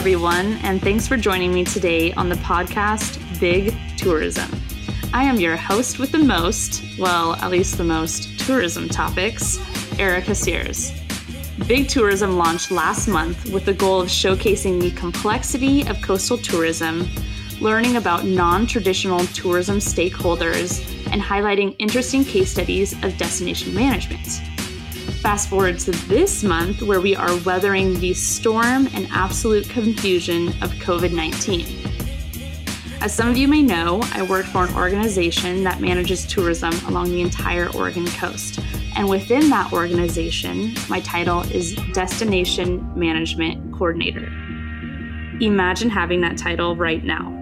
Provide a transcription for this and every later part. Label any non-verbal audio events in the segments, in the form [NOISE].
everyone, and thanks for joining me today on the podcast Big Tourism. I am your host with the most, well, at least the most tourism topics, Erica Sears. Big Tourism launched last month with the goal of showcasing the complexity of coastal tourism, learning about non traditional tourism stakeholders, and highlighting interesting case studies of destination management. Fast forward to this month, where we are weathering the storm and absolute confusion of COVID 19. As some of you may know, I work for an organization that manages tourism along the entire Oregon coast. And within that organization, my title is Destination Management Coordinator. Imagine having that title right now.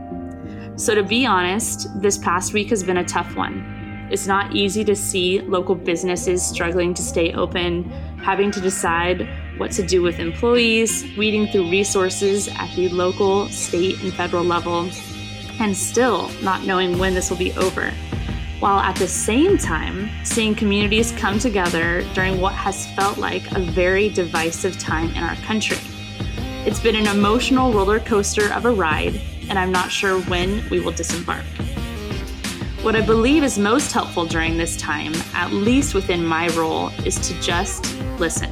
So, to be honest, this past week has been a tough one. It's not easy to see local businesses struggling to stay open, having to decide what to do with employees, weeding through resources at the local, state, and federal level, and still not knowing when this will be over, while at the same time seeing communities come together during what has felt like a very divisive time in our country. It's been an emotional roller coaster of a ride, and I'm not sure when we will disembark. What I believe is most helpful during this time, at least within my role, is to just listen.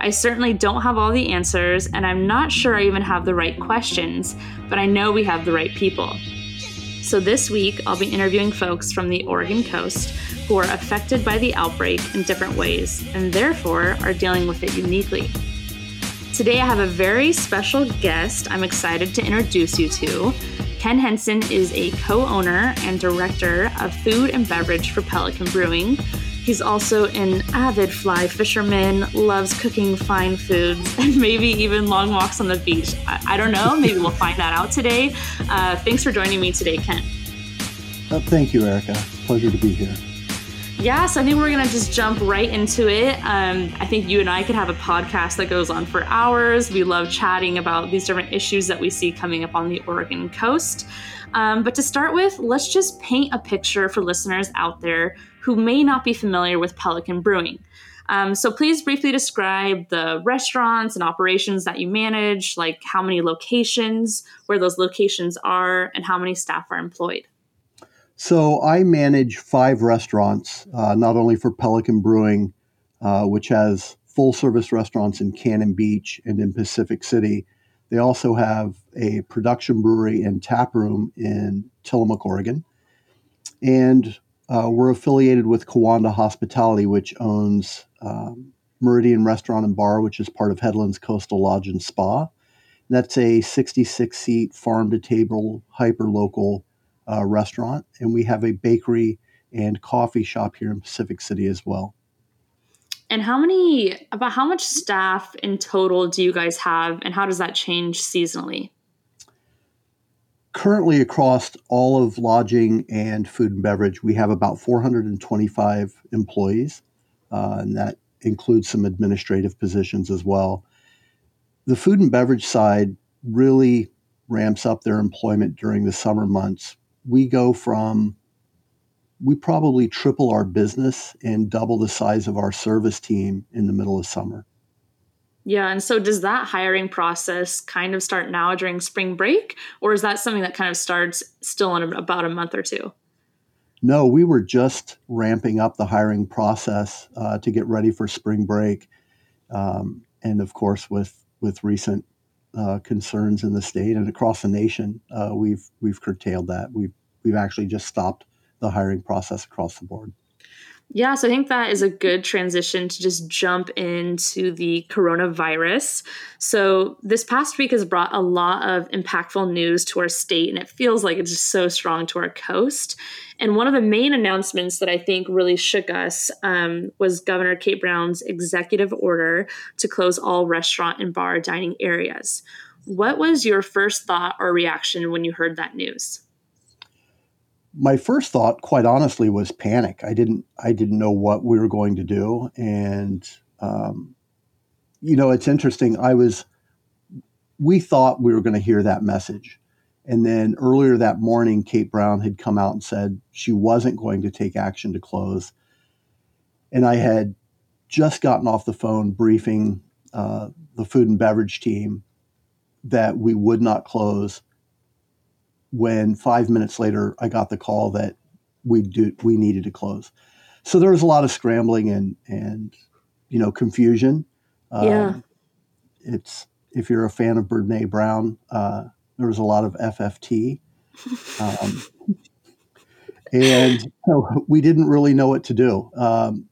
I certainly don't have all the answers, and I'm not sure I even have the right questions, but I know we have the right people. So this week, I'll be interviewing folks from the Oregon coast who are affected by the outbreak in different ways and therefore are dealing with it uniquely. Today, I have a very special guest I'm excited to introduce you to. Ken Henson is a co owner and director of food and beverage for Pelican Brewing, He's also an avid fly fisherman, loves cooking fine foods, [LAUGHS] and maybe even long walks on the beach. I, I don't know. Maybe we'll find that out today. Uh, thanks for joining me today, Ken. Uh, thank you, Erica. Pleasure to be here. Yeah, so I think we're gonna just jump right into it. Um, I think you and I could have a podcast that goes on for hours. We love chatting about these different issues that we see coming up on the Oregon coast. Um, but to start with, let's just paint a picture for listeners out there who may not be familiar with Pelican Brewing. Um, so please briefly describe the restaurants and operations that you manage, like how many locations, where those locations are, and how many staff are employed. So I manage five restaurants, uh, not only for Pelican Brewing, uh, which has full service restaurants in Cannon Beach and in Pacific City. They also have a production brewery and tap room in Tillamook, Oregon. And uh, we're affiliated with Kiwanda Hospitality, which owns um, Meridian Restaurant and Bar, which is part of Headlands Coastal Lodge and Spa. That's a 66 seat farm to table hyper local uh, restaurant. And we have a bakery and coffee shop here in Pacific City as well. And how many, about how much staff in total do you guys have, and how does that change seasonally? currently across all of lodging and food and beverage, we have about 425 employees, uh, and that includes some administrative positions as well. The food and beverage side really ramps up their employment during the summer months. We go from we probably triple our business and double the size of our service team in the middle of summer. Yeah. And so does that hiring process kind of start now during spring break, or is that something that kind of starts still in about a month or two? No, we were just ramping up the hiring process uh, to get ready for spring break. Um, and of course, with, with recent uh, concerns in the state and across the nation, uh, we've, we've curtailed that. We've, we've actually just stopped the hiring process across the board. Yeah, so I think that is a good transition to just jump into the coronavirus. So, this past week has brought a lot of impactful news to our state, and it feels like it's just so strong to our coast. And one of the main announcements that I think really shook us um, was Governor Kate Brown's executive order to close all restaurant and bar dining areas. What was your first thought or reaction when you heard that news? My first thought, quite honestly, was panic. I didn't I didn't know what we were going to do, and um, you know, it's interesting. I was we thought we were going to hear that message, and then earlier that morning, Kate Brown had come out and said she wasn't going to take action to close, and I had just gotten off the phone briefing uh, the food and beverage team that we would not close when five minutes later I got the call that we do we needed to close. So there was a lot of scrambling and and you know confusion. Yeah. Um, it's if you're a fan of Brene Brown, uh, there was a lot of FFT. Um, and you know, we didn't really know what to do. Um,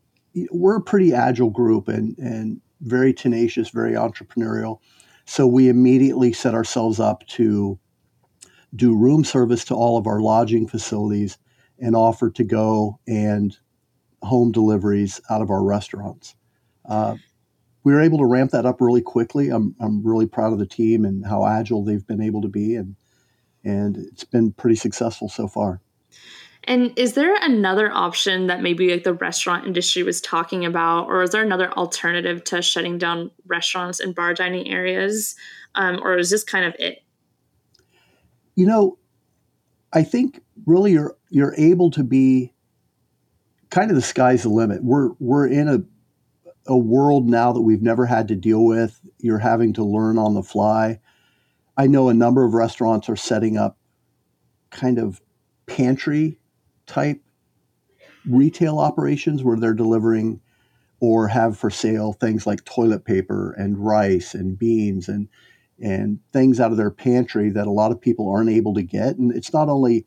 we're a pretty agile group and, and very tenacious, very entrepreneurial. So we immediately set ourselves up to do room service to all of our lodging facilities and offer to go and home deliveries out of our restaurants. Uh, we were able to ramp that up really quickly. I'm, I'm really proud of the team and how agile they've been able to be, and and it's been pretty successful so far. And is there another option that maybe like the restaurant industry was talking about, or is there another alternative to shutting down restaurants and bar dining areas, um, or is this kind of it? You know, I think really you're you're able to be kind of the sky's the limit. We're we're in a a world now that we've never had to deal with. You're having to learn on the fly. I know a number of restaurants are setting up kind of pantry type retail operations where they're delivering or have for sale things like toilet paper and rice and beans and and things out of their pantry that a lot of people aren't able to get. And it's not only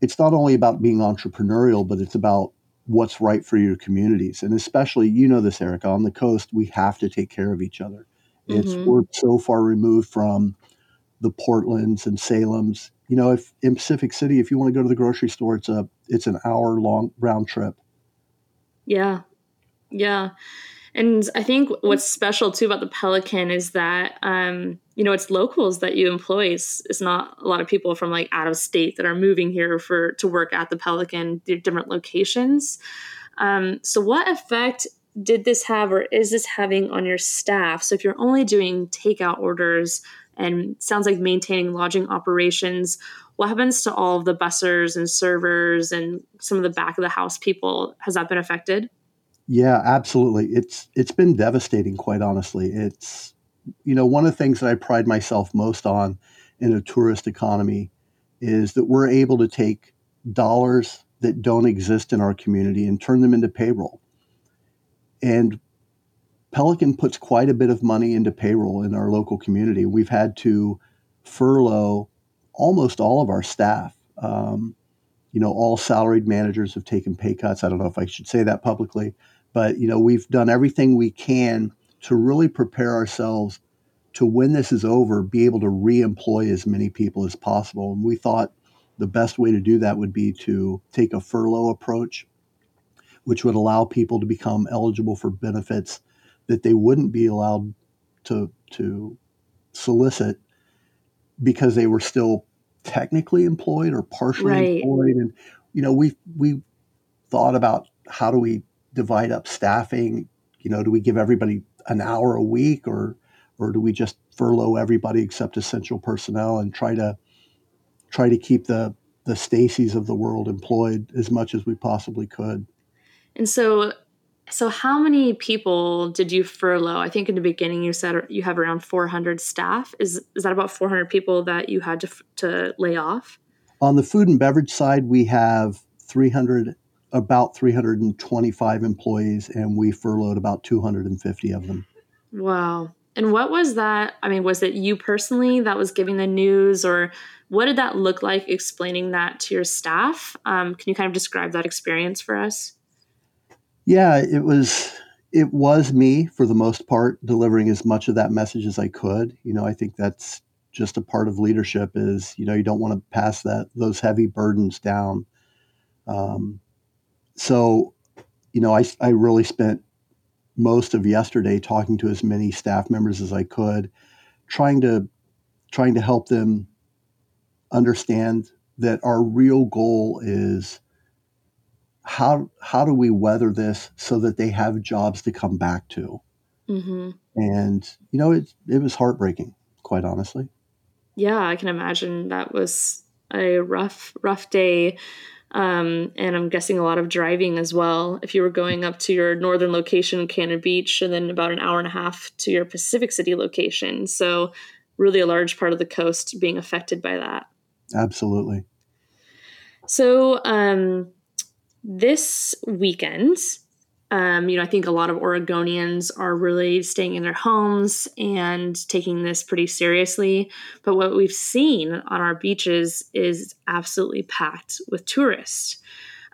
it's not only about being entrepreneurial but it's about what's right for your communities. And especially you know this erica on the coast we have to take care of each other. It's mm-hmm. we're so far removed from the portlands and salems. You know, if in Pacific City, if you want to go to the grocery store, it's a it's an hour long round trip. Yeah, yeah, and I think what's special too about the Pelican is that um, you know it's locals that you employ. It's, it's, not a lot of people from like out of state that are moving here for to work at the Pelican, different locations. Um, so, what effect did this have, or is this having on your staff? So, if you're only doing takeout orders and sounds like maintaining lodging operations. What happens to all of the bussers and servers and some of the back of the house people? Has that been affected? Yeah, absolutely. It's it's been devastating, quite honestly. It's you know one of the things that I pride myself most on in a tourist economy is that we're able to take dollars that don't exist in our community and turn them into payroll. And Pelican puts quite a bit of money into payroll in our local community. We've had to furlough almost all of our staff. Um, you know, all salaried managers have taken pay cuts. I don't know if I should say that publicly, but you know, we've done everything we can to really prepare ourselves to when this is over, be able to reemploy as many people as possible. And we thought the best way to do that would be to take a furlough approach, which would allow people to become eligible for benefits that they wouldn't be allowed to to solicit because they were still technically employed or partially right. employed and you know we we thought about how do we divide up staffing you know do we give everybody an hour a week or or do we just furlough everybody except essential personnel and try to try to keep the the Stacy's of the world employed as much as we possibly could. And so so, how many people did you furlough? I think in the beginning you said you have around 400 staff. Is is that about 400 people that you had to to lay off? On the food and beverage side, we have 300, about 325 employees, and we furloughed about 250 of them. Wow. And what was that? I mean, was it you personally that was giving the news, or what did that look like explaining that to your staff? Um, can you kind of describe that experience for us? Yeah, it was it was me for the most part delivering as much of that message as I could. You know, I think that's just a part of leadership is you know you don't want to pass that those heavy burdens down. Um, so, you know, I I really spent most of yesterday talking to as many staff members as I could, trying to trying to help them understand that our real goal is how how do we weather this so that they have jobs to come back to? Mm-hmm. And you know, it it was heartbreaking, quite honestly. Yeah, I can imagine that was a rough rough day. Um, and I'm guessing a lot of driving as well. If you were going up to your northern location, Cannon Beach, and then about an hour and a half to your Pacific City location, so really a large part of the coast being affected by that. Absolutely. So, um, this weekend, um, you know, I think a lot of Oregonians are really staying in their homes and taking this pretty seriously. But what we've seen on our beaches is absolutely packed with tourists.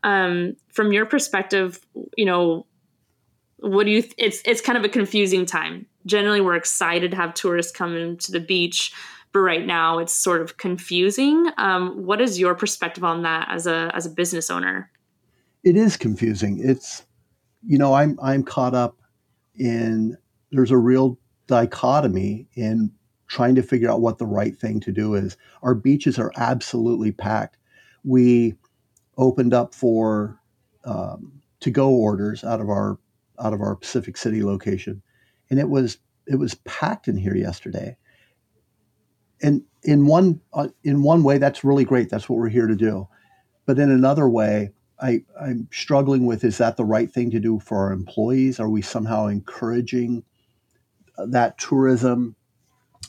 Um, from your perspective, you know, what do you? Th- it's it's kind of a confusing time. Generally, we're excited to have tourists come to the beach, but right now it's sort of confusing. Um, what is your perspective on that as a as a business owner? It is confusing. It's you know I'm I'm caught up in there's a real dichotomy in trying to figure out what the right thing to do is. Our beaches are absolutely packed. We opened up for um, to go orders out of our out of our Pacific City location, and it was it was packed in here yesterday. And in one uh, in one way, that's really great. That's what we're here to do. But in another way, I, I'm struggling with: is that the right thing to do for our employees? Are we somehow encouraging uh, that tourism?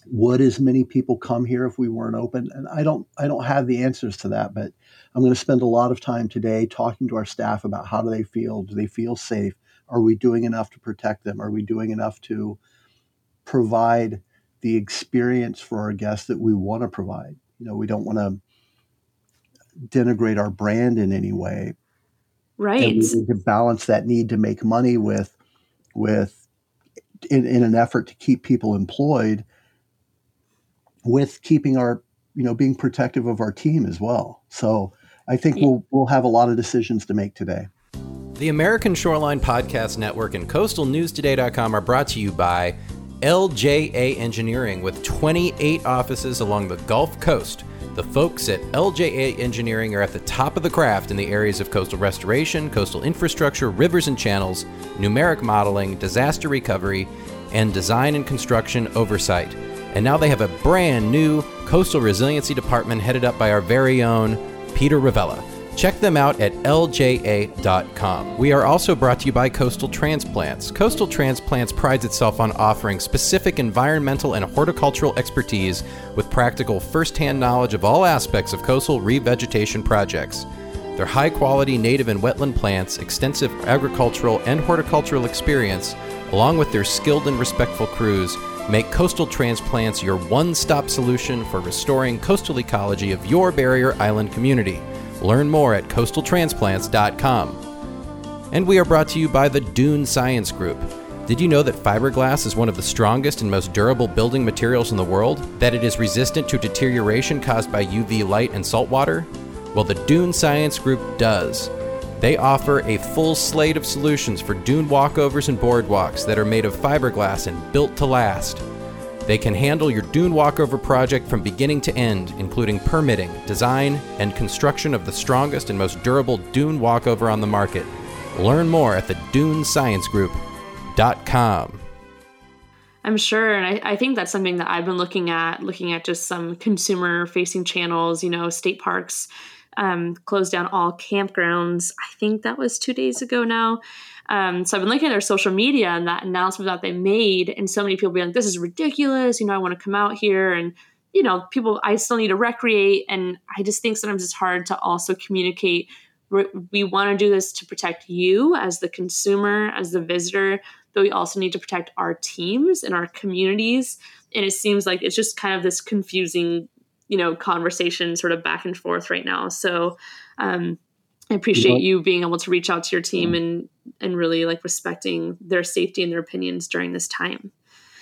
Would as many people come here if we weren't open? And I don't I don't have the answers to that, but I'm going to spend a lot of time today talking to our staff about how do they feel? Do they feel safe? Are we doing enough to protect them? Are we doing enough to provide the experience for our guests that we want to provide? You know, we don't want to denigrate our brand in any way. Right. And we need to balance that need to make money with with in, in an effort to keep people employed with keeping our you know being protective of our team as well. So I think we'll we'll have a lot of decisions to make today. The American Shoreline Podcast Network and CoastalNewsToday.com are brought to you by LJA Engineering with 28 offices along the Gulf Coast. The folks at LJA Engineering are at the top of the craft in the areas of coastal restoration, coastal infrastructure, rivers and channels, numeric modeling, disaster recovery, and design and construction oversight. And now they have a brand new coastal resiliency department headed up by our very own Peter Ravella. Check them out at lja.com. We are also brought to you by Coastal Transplants. Coastal Transplants prides itself on offering specific environmental and horticultural expertise with practical first-hand knowledge of all aspects of coastal revegetation projects. Their high quality native and wetland plants, extensive agricultural and horticultural experience, along with their skilled and respectful crews, make coastal transplants your one stop solution for restoring coastal ecology of your barrier island community. Learn more at coastaltransplants.com. And we are brought to you by the Dune Science Group. Did you know that fiberglass is one of the strongest and most durable building materials in the world? That it is resistant to deterioration caused by UV light and salt water? Well, the Dune Science Group does. They offer a full slate of solutions for dune walkovers and boardwalks that are made of fiberglass and built to last. They can handle your dune walkover project from beginning to end, including permitting, design, and construction of the strongest and most durable dune walkover on the market. Learn more at the dunesciencegroup.com. I'm sure, and I, I, think that's something that I've been looking at, looking at just some consumer-facing channels. You know, state parks um, closed down all campgrounds. I think that was two days ago now. Um, so I've been looking at their social media and that announcement that they made, and so many people be like, "This is ridiculous." You know, I want to come out here, and you know, people, I still need to recreate, and I just think sometimes it's hard to also communicate. We want to do this to protect you as the consumer, as the visitor, but we also need to protect our teams and our communities. And it seems like it's just kind of this confusing, you know, conversation sort of back and forth right now. So, um, I appreciate you being able to reach out to your team mm. and and really like respecting their safety and their opinions during this time.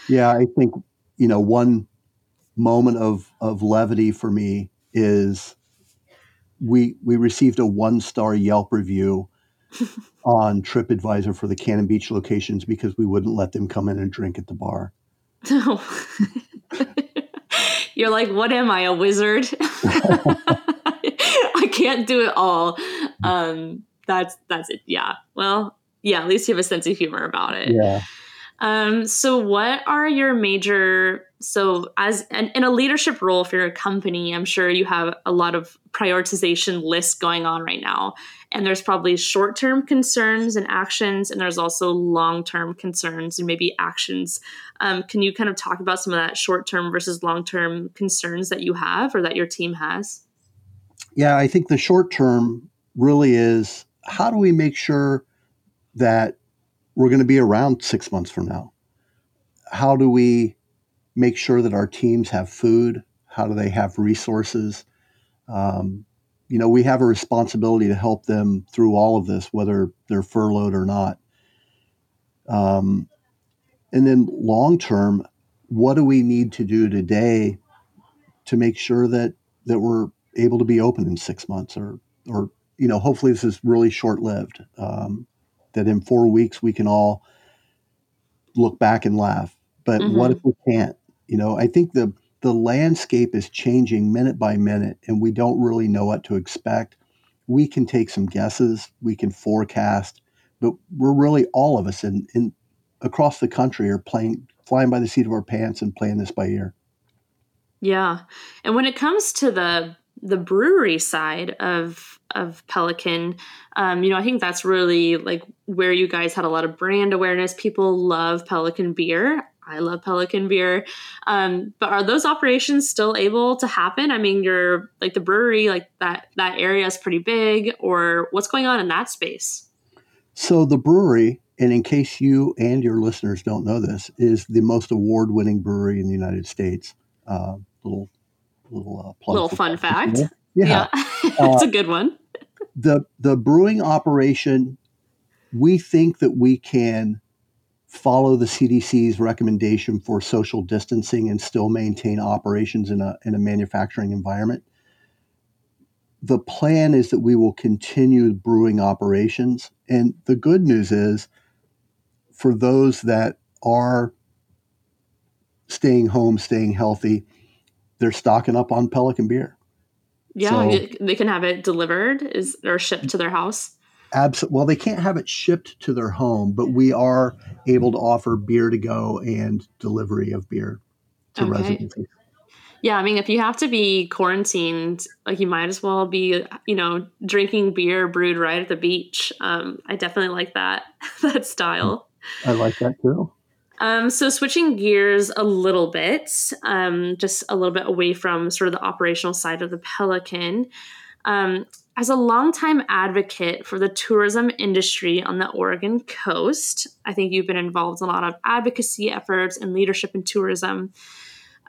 Yeah, I think you know one moment of of levity for me is we we received a one star Yelp review [LAUGHS] on TripAdvisor for the Cannon Beach locations because we wouldn't let them come in and drink at the bar. No. [LAUGHS] You're like, what am I, a wizard? [LAUGHS] I can't do it all. Um, that's that's it. Yeah. Well, yeah. At least you have a sense of humor about it. Yeah. Um, so, what are your major? So, as an, in a leadership role for your company, I'm sure you have a lot of prioritization lists going on right now. And there's probably short term concerns and actions, and there's also long term concerns and maybe actions. Um, can you kind of talk about some of that short term versus long term concerns that you have or that your team has? Yeah, I think the short term really is how do we make sure that we're going to be around six months from now? How do we make sure that our teams have food? How do they have resources? Um, you know, we have a responsibility to help them through all of this, whether they're furloughed or not. Um, and then long term, what do we need to do today to make sure that that we're able to be open in six months or or you know hopefully this is really short lived um, that in four weeks we can all look back and laugh. But mm-hmm. what if we can't? You know i think the the landscape is changing minute by minute and we don't really know what to expect. We can take some guesses we can forecast but we're really all of us in, in across the country are playing flying by the seat of our pants and playing this by ear. Yeah. And when it comes to the the brewery side of of Pelican, um, you know, I think that's really like where you guys had a lot of brand awareness. People love Pelican beer. I love Pelican beer. Um, but are those operations still able to happen? I mean, you're like the brewery, like that that area is pretty big, or what's going on in that space? So the brewery, and in case you and your listeners don't know this, is the most award-winning brewery in the United States. Uh, little little uh, little fun fact. Yeah, yeah. that's [LAUGHS] uh, a good one. the the brewing operation, we think that we can follow the CDC's recommendation for social distancing and still maintain operations in a in a manufacturing environment. The plan is that we will continue brewing operations, and the good news is, for those that are staying home, staying healthy, they're stocking up on Pelican beer. Yeah, so, they can have it delivered is or shipped to their house. Absolutely. Well, they can't have it shipped to their home, but we are able to offer beer to go and delivery of beer to okay. residents. Yeah, I mean, if you have to be quarantined, like you might as well be, you know, drinking beer brewed right at the beach. Um, I definitely like that [LAUGHS] that style. I like that too. Um, so switching gears a little bit, um, just a little bit away from sort of the operational side of the Pelican. Um, as a longtime advocate for the tourism industry on the Oregon coast, I think you've been involved in a lot of advocacy efforts and leadership in tourism.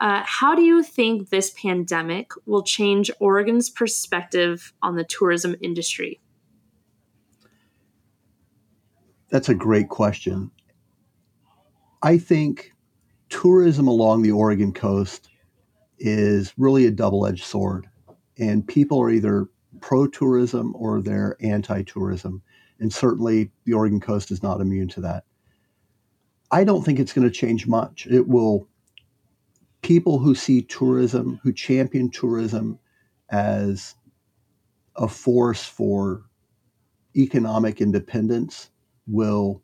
Uh, how do you think this pandemic will change Oregon's perspective on the tourism industry? That's a great question. I think tourism along the Oregon coast is really a double edged sword. And people are either pro tourism or they're anti tourism. And certainly the Oregon coast is not immune to that. I don't think it's going to change much. It will, people who see tourism, who champion tourism as a force for economic independence, will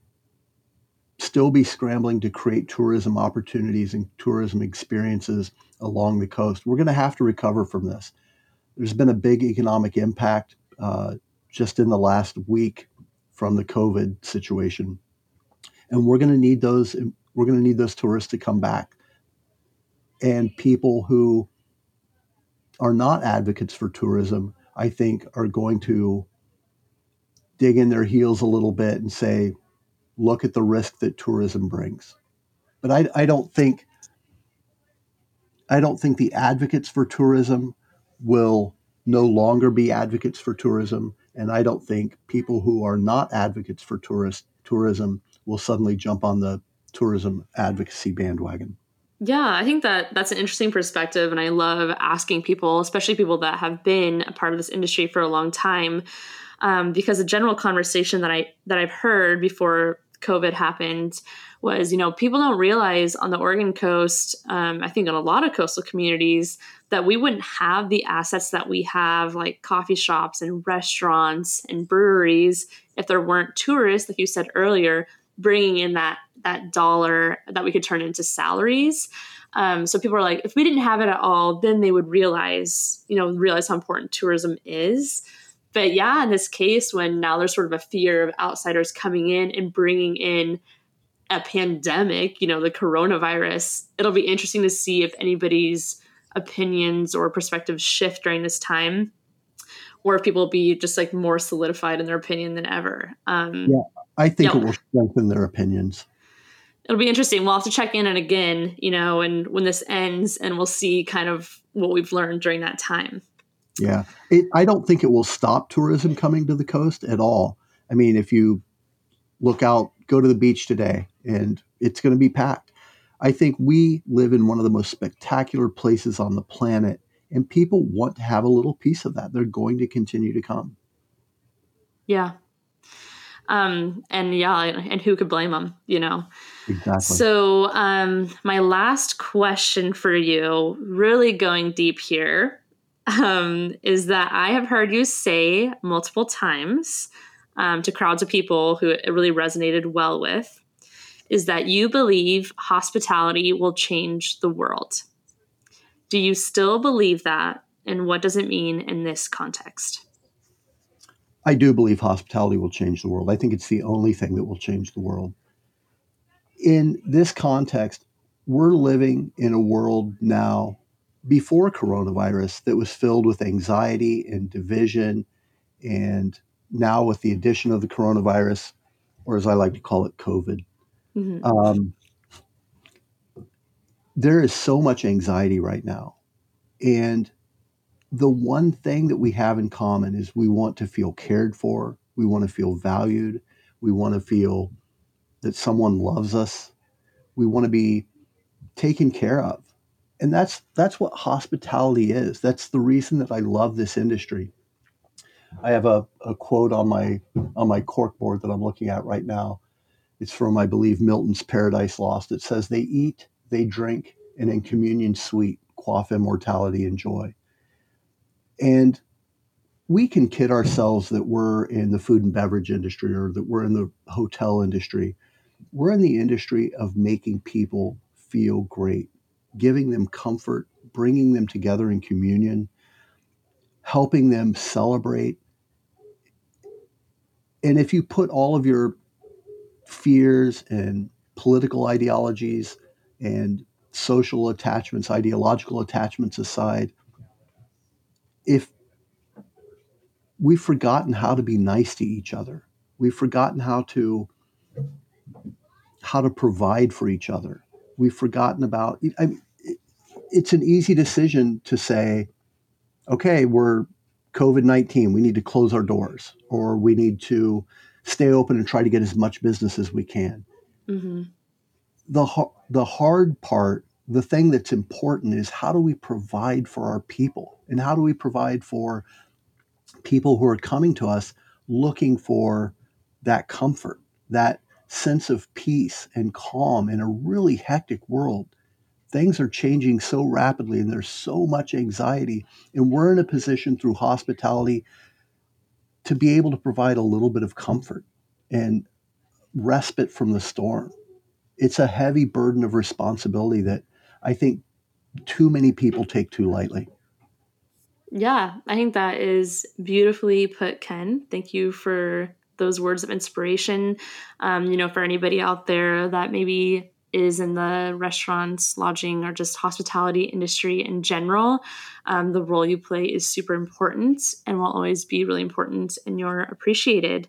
still be scrambling to create tourism opportunities and tourism experiences along the coast. We're going to have to recover from this. There's been a big economic impact uh, just in the last week from the COVID situation, and we're going to need those. We're going to need those tourists to come back, and people who are not advocates for tourism, I think, are going to dig in their heels a little bit and say, look at the risk that tourism brings. But I, I don't think I don't think the advocates for tourism will no longer be advocates for tourism, and I don't think people who are not advocates for tourist tourism will suddenly jump on the tourism advocacy bandwagon. Yeah, I think that that's an interesting perspective, and I love asking people, especially people that have been a part of this industry for a long time, um, because the general conversation that I that I've heard before COVID happened was, you know, people don't realize on the Oregon coast, um, I think in a lot of coastal communities, that we wouldn't have the assets that we have, like coffee shops and restaurants and breweries, if there weren't tourists, like you said earlier, bringing in that that dollar that we could turn into salaries. Um, so people are like, if we didn't have it at all, then they would realize, you know, realize how important tourism is. But yeah, in this case, when now there's sort of a fear of outsiders coming in and bringing in a pandemic, you know, the coronavirus, it'll be interesting to see if anybody's opinions or perspectives shift during this time or if people will be just like more solidified in their opinion than ever. Um, yeah, I think yeah. it will strengthen their opinions. It'll be interesting. We'll have to check in and again, you know, and when this ends, and we'll see kind of what we've learned during that time. Yeah, it, I don't think it will stop tourism coming to the coast at all. I mean, if you look out, go to the beach today, and it's going to be packed. I think we live in one of the most spectacular places on the planet, and people want to have a little piece of that. They're going to continue to come. Yeah. Um, and yeah, and who could blame them, you know? Exactly. So, um, my last question for you, really going deep here, um, is that I have heard you say multiple times um, to crowds of people who it really resonated well with is that you believe hospitality will change the world. Do you still believe that? And what does it mean in this context? I do believe hospitality will change the world. I think it's the only thing that will change the world. In this context, we're living in a world now before coronavirus that was filled with anxiety and division. And now, with the addition of the coronavirus, or as I like to call it, COVID, Mm-hmm. Um, there is so much anxiety right now. And the one thing that we have in common is we want to feel cared for, we want to feel valued, we want to feel that someone loves us, we want to be taken care of. And that's that's what hospitality is. That's the reason that I love this industry. I have a, a quote on my on my cork board that I'm looking at right now it's from, I believe, Milton's Paradise Lost. It says, They eat, they drink, and in communion sweet, quaff immortality and joy. And we can kid ourselves that we're in the food and beverage industry or that we're in the hotel industry. We're in the industry of making people feel great, giving them comfort, bringing them together in communion, helping them celebrate. And if you put all of your fears and political ideologies and social attachments, ideological attachments aside, if we've forgotten how to be nice to each other, we've forgotten how to how to provide for each other. We've forgotten about. I mean, it's an easy decision to say, okay, we're COVID nineteen. We need to close our doors, or we need to stay open and try to get as much business as we can. Mm-hmm. The, the hard part, the thing that's important is how do we provide for our people? And how do we provide for people who are coming to us looking for that comfort, that sense of peace and calm in a really hectic world? Things are changing so rapidly and there's so much anxiety. And we're in a position through hospitality to be able to provide a little bit of comfort and respite from the storm. It's a heavy burden of responsibility that I think too many people take too lightly. Yeah, I think that is beautifully put, Ken. Thank you for those words of inspiration. Um, you know, for anybody out there that maybe is in the restaurants, lodging, or just hospitality industry in general, um, the role you play is super important and will always be really important, and you're appreciated.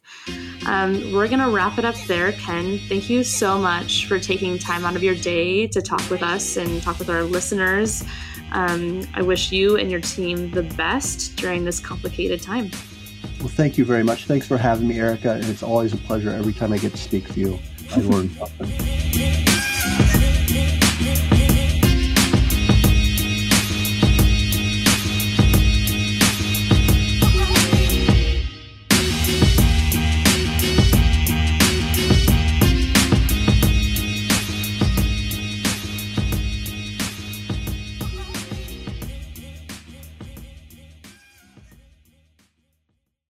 Um, we're going to wrap it up there, Ken. Thank you so much for taking time out of your day to talk with us and talk with our listeners. Um, I wish you and your team the best during this complicated time. Well, thank you very much. Thanks for having me, Erica. And it's always a pleasure every time I get to speak to you. I learn something.